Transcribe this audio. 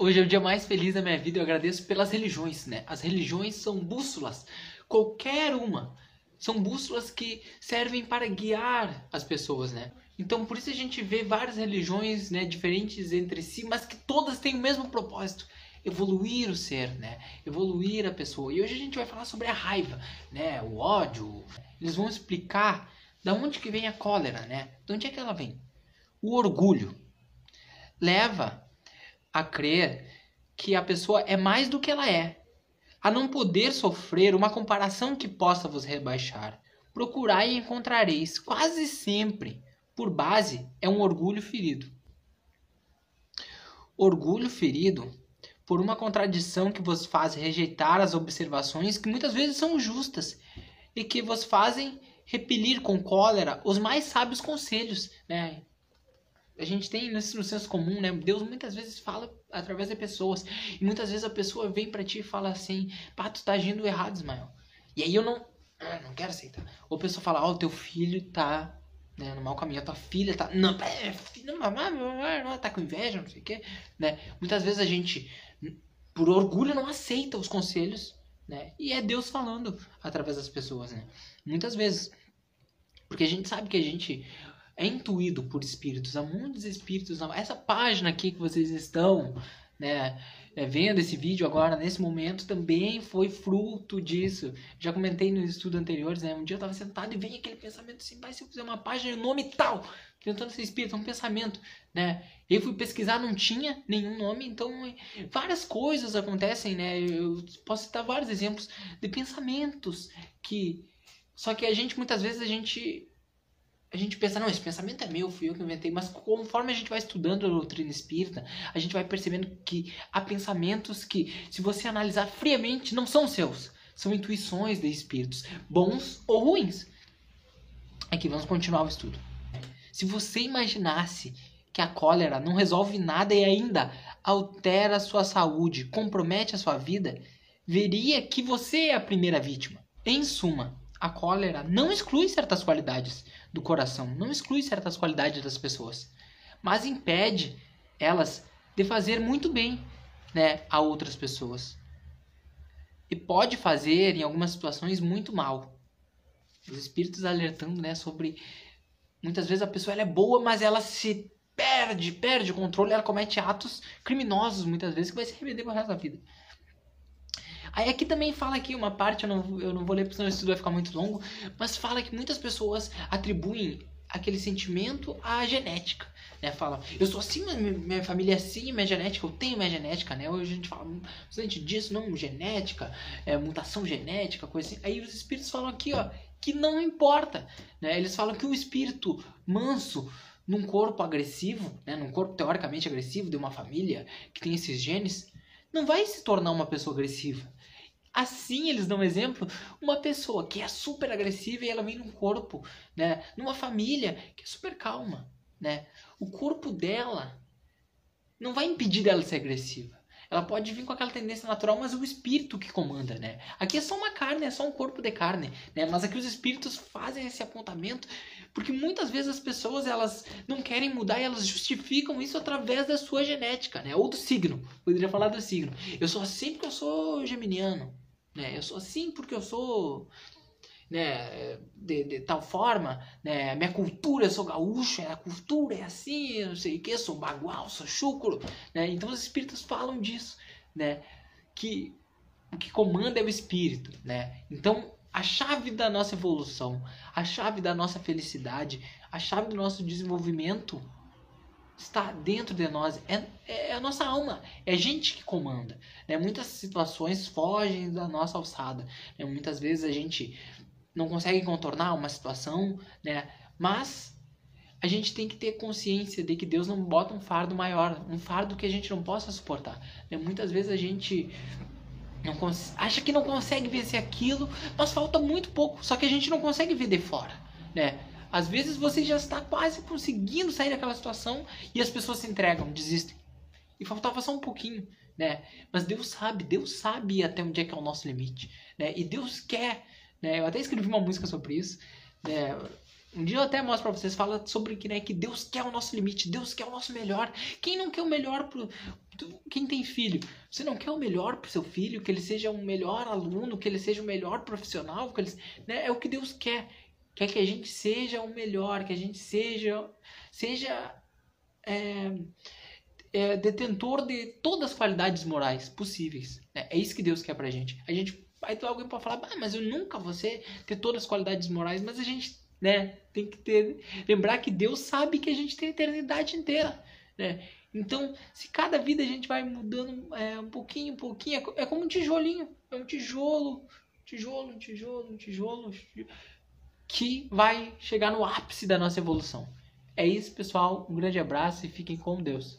Hoje é o dia mais feliz da minha vida. Eu agradeço pelas religiões, né? As religiões são bússolas, qualquer uma. São bússolas que servem para guiar as pessoas, né? Então, por isso a gente vê várias religiões, né, diferentes entre si, mas que todas têm o mesmo propósito, evoluir o ser, né? Evoluir a pessoa. E hoje a gente vai falar sobre a raiva, né? O ódio. Eles vão explicar da onde que vem a cólera, né? De onde é que ela vem? O orgulho leva a crer que a pessoa é mais do que ela é, a não poder sofrer uma comparação que possa vos rebaixar. Procurai e encontrareis, quase sempre, por base, é um orgulho ferido. Orgulho ferido por uma contradição que vos faz rejeitar as observações que muitas vezes são justas e que vos fazem repelir com cólera os mais sábios conselhos, né? A gente tem no senso comum, né? Deus muitas vezes fala através de pessoas. E muitas vezes a pessoa vem para ti e fala assim: pá, tu tá agindo errado, Ismael. E aí eu não, ah, não quero aceitar. Ou a pessoa fala: ó, oh, teu filho tá né, no mau caminho, a tua filha tá. Não, é, filha, não, tá com inveja, não sei o quê. Né? Muitas vezes a gente, por orgulho, não aceita os conselhos. Né? E é Deus falando através das pessoas, né? Muitas vezes. Porque a gente sabe que a gente é intuído por espíritos, há muitos espíritos. Essa página aqui que vocês estão né, é, vendo esse vídeo agora, nesse momento, também foi fruto disso. Já comentei nos estudos anteriores, né? Um dia eu estava sentado e vem aquele pensamento assim, vai se eu fizer uma página, nome tal, tentando ser espírito, é um pensamento, né? Eu fui pesquisar, não tinha nenhum nome, então várias coisas acontecem, né? Eu posso citar vários exemplos de pensamentos que... Só que a gente, muitas vezes, a gente a gente pensa, não, esse pensamento é meu, fui eu que inventei, mas conforme a gente vai estudando a doutrina espírita, a gente vai percebendo que há pensamentos que, se você analisar friamente, não são seus, são intuições de espíritos, bons ou ruins. Aqui, vamos continuar o estudo. Se você imaginasse que a cólera não resolve nada e ainda altera a sua saúde, compromete a sua vida, veria que você é a primeira vítima. Em suma, a cólera não exclui certas qualidades do coração, não exclui certas qualidades das pessoas, mas impede elas de fazer muito bem né, a outras pessoas. E pode fazer, em algumas situações, muito mal. Os espíritos alertando né, sobre. Muitas vezes a pessoa ela é boa, mas ela se perde, perde o controle, ela comete atos criminosos, muitas vezes, que vai se arrepender pro resto da vida. Aí aqui também fala aqui uma parte, eu não, eu não vou ler porque senão o estudo vai ficar muito longo, mas fala que muitas pessoas atribuem aquele sentimento à genética, né? Fala, eu sou assim, minha família é assim, minha genética, eu tenho minha genética, né? Hoje a gente fala bastante disso, não genética, é, mutação genética, coisa assim. Aí os espíritos falam aqui, ó, que não importa, né? Eles falam que o espírito manso num corpo agressivo, né? Num corpo teoricamente agressivo de uma família que tem esses genes, não vai se tornar uma pessoa agressiva. Assim, eles dão um exemplo, uma pessoa que é super agressiva e ela vem num corpo, né, numa família que é super calma, né? O corpo dela não vai impedir dela de ser agressiva. Ela pode vir com aquela tendência natural, mas é o espírito que comanda, né? Aqui é só uma carne, é só um corpo de carne, né? Mas aqui os espíritos fazem esse apontamento porque muitas vezes as pessoas elas não querem mudar e elas justificam isso através da sua genética, né? Ou do signo. Poderia falar do signo. Eu sou assim porque eu sou geminiano, né? Eu sou assim porque eu sou né, de, de, tal forma, né, minha cultura, eu sou gaúcho, a cultura é assim, não sei o que, sou bagual, sou chucro, né, então os espíritos falam disso, né, que o que comanda é o espírito, né, então a chave da nossa evolução, a chave da nossa felicidade, a chave do nosso desenvolvimento está dentro de nós, é, é a nossa alma, é a gente que comanda. Né? Muitas situações fogem da nossa alçada. Né? Muitas vezes a gente não consegue contornar uma situação, né? mas a gente tem que ter consciência de que Deus não bota um fardo maior, um fardo que a gente não possa suportar. Né? Muitas vezes a gente acha que não consegue vencer aquilo, mas falta muito pouco, só que a gente não consegue ver de fora, né? Às vezes você já está quase conseguindo sair daquela situação e as pessoas se entregam, desistem. E faltava só um pouquinho, né? Mas Deus sabe, Deus sabe até onde é que é o nosso limite, né? E Deus quer, né? Eu até escrevi uma música sobre isso, né? Um dia eu até mostro para vocês, fala sobre que, né, que Deus quer o nosso limite, Deus quer o nosso melhor. Quem não quer o melhor pro quem tem filho? Você não quer o melhor pro seu filho, que ele seja um melhor aluno, que ele seja o um melhor profissional, que ele, né, é o que Deus quer. Quer que a gente seja o melhor, que a gente seja seja é, é, detentor de todas as qualidades morais possíveis. Né? É isso que Deus quer pra gente. A gente aí alguém pode falar, ah, mas eu nunca vou ser, ter todas as qualidades morais, mas a gente né? Tem que ter, lembrar que Deus sabe que a gente tem a eternidade inteira, né? Então, se cada vida a gente vai mudando é, um pouquinho, um pouquinho, é, é como um tijolinho, é um tijolo, tijolo, tijolo, um tijolo, que vai chegar no ápice da nossa evolução. É isso, pessoal. Um grande abraço e fiquem com Deus.